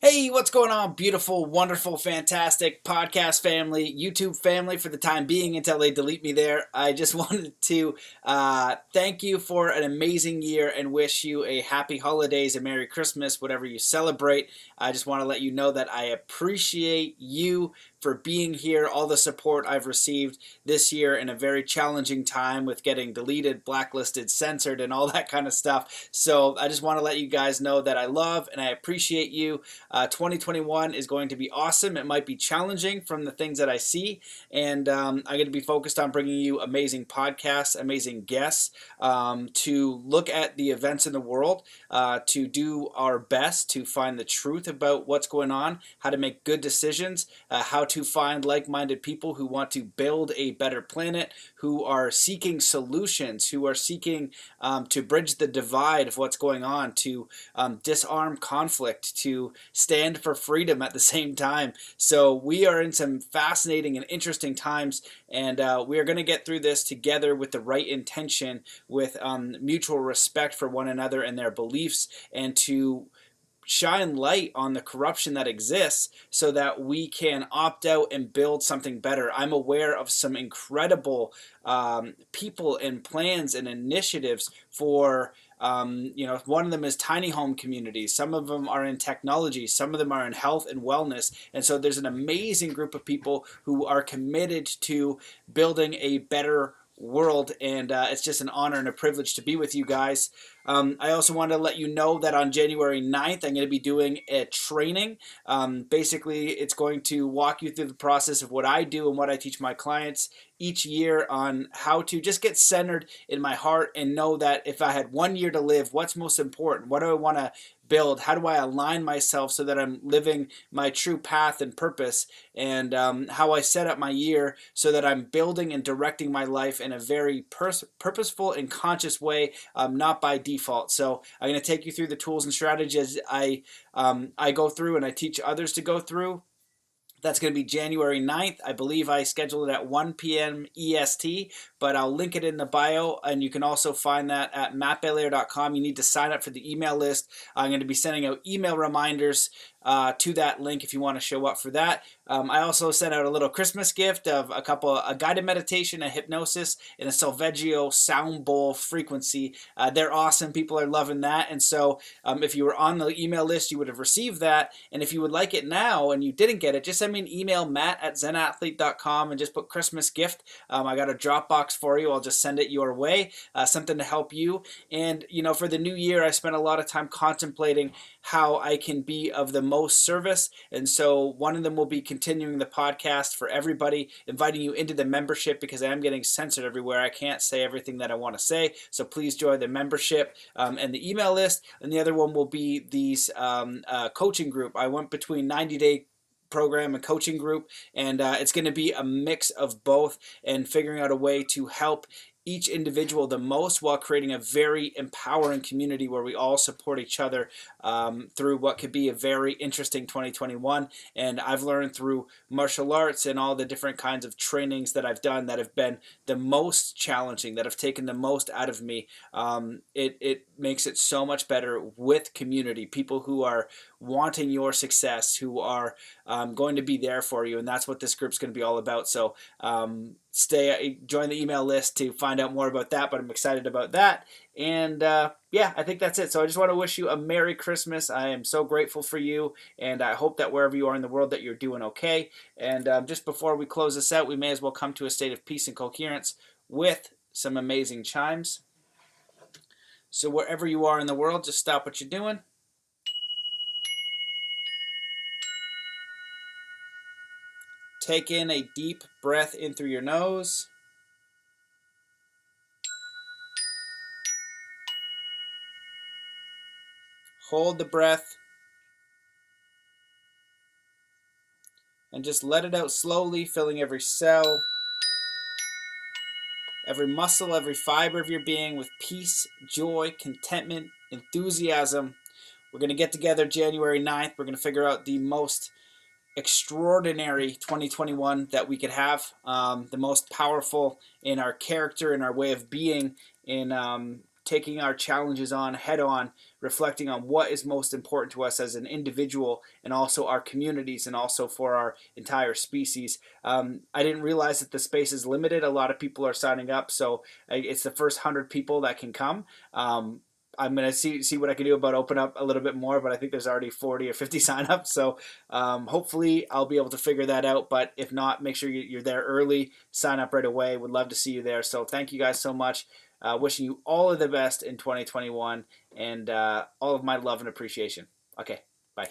Hey, what's going on, beautiful, wonderful, fantastic podcast family, YouTube family for the time being until they delete me there? I just wanted to uh, thank you for an amazing year and wish you a happy holidays, a Merry Christmas, whatever you celebrate. I just want to let you know that I appreciate you for being here, all the support I've received this year in a very challenging time with getting deleted, blacklisted, censored, and all that kind of stuff. So I just want to let you guys know that I love and I appreciate you. Uh, 2021 is going to be awesome. It might be challenging from the things that I see, and um, I'm going to be focused on bringing you amazing podcasts, amazing guests um, to look at the events in the world, uh, to do our best to find the truth about what's going on, how to make good decisions, uh, how to find like minded people who want to build a better planet, who are seeking solutions, who are seeking um, to bridge the divide of what's going on, to um, disarm conflict, to stand for freedom at the same time. So we are in some fascinating and interesting times, and uh, we are going to get through this together with the right intention, with um, mutual respect for one another and their beliefs, and to shine light on the corruption that exists so that we can opt out and build something better. I'm aware of some incredible um, people and plans and initiatives for. Um, you know, one of them is tiny home communities. Some of them are in technology. Some of them are in health and wellness. And so there's an amazing group of people who are committed to building a better world. And uh, it's just an honor and a privilege to be with you guys. Um, I also want to let you know that on January 9th, I'm going to be doing a training. Um, basically, it's going to walk you through the process of what I do and what I teach my clients each year on how to just get centered in my heart and know that if I had one year to live, what's most important? What do I want to build? How do I align myself so that I'm living my true path and purpose? And um, how I set up my year so that I'm building and directing my life in a very purposeful and conscious way, um, not by default. So I'm going to take you through the tools and strategies I um, I go through and I teach others to go through. That's going to be January 9th. I believe I scheduled it at 1 p.m. EST, but I'll link it in the bio, and you can also find that at mattbelair.com. You need to sign up for the email list. I'm going to be sending out email reminders uh, to that link if you want to show up for that. Um, I also sent out a little Christmas gift of a couple, a guided meditation, a hypnosis, and a Solfeggio sound bowl frequency. Uh, they're awesome. People are loving that. And so, um, if you were on the email list, you would have received that. And if you would like it now and you didn't get it, just send me an email, matt at zenathlete.com, and just put Christmas gift. Um, I got a Dropbox for you. I'll just send it your way. Uh, something to help you. And you know, for the new year, I spent a lot of time contemplating how I can be of the most service. And so, one of them will be continuing the podcast for everybody, inviting you into the membership because I am getting censored everywhere. I can't say everything that I want to say. So please join the membership um, and the email list. And the other one will be these um, uh, coaching group. I went between 90 day program and coaching group and uh, it's going to be a mix of both and figuring out a way to help each individual the most while creating a very empowering community where we all support each other um, through what could be a very interesting 2021. And I've learned through martial arts and all the different kinds of trainings that I've done that have been the most challenging, that have taken the most out of me. Um, it, it makes it so much better with community, people who are wanting your success, who are um, going to be there for you. And that's what this group's going to be all about. So, um, stay join the email list to find out more about that but i'm excited about that. And uh, yeah i think that's it. So i just want to wish you a merry christmas. I am so grateful for you and i hope that wherever you are in the world that you're doing okay. And um, just before we close this out we may as well come to a state of peace and coherence with some amazing chimes. So wherever you are in the world just stop what you're doing Take in a deep breath in through your nose. Hold the breath. And just let it out slowly, filling every cell, every muscle, every fiber of your being with peace, joy, contentment, enthusiasm. We're going to get together January 9th. We're going to figure out the most extraordinary 2021 that we could have, um, the most powerful in our character, in our way of being, in um, taking our challenges on head on reflecting on what is most important to us as an individual and also our communities and also for our entire species. Um, I didn't realize that the space is limited. A lot of people are signing up, so uh, it's the first hundred people that can come. Um, I'm gonna see see what I can do about open up a little bit more, but I think there's already 40 or 50 signups, so um, hopefully I'll be able to figure that out. But if not, make sure you're there early, sign up right away. Would love to see you there. So thank you guys so much. Uh, wishing you all of the best in 2021 and uh, all of my love and appreciation. Okay, bye.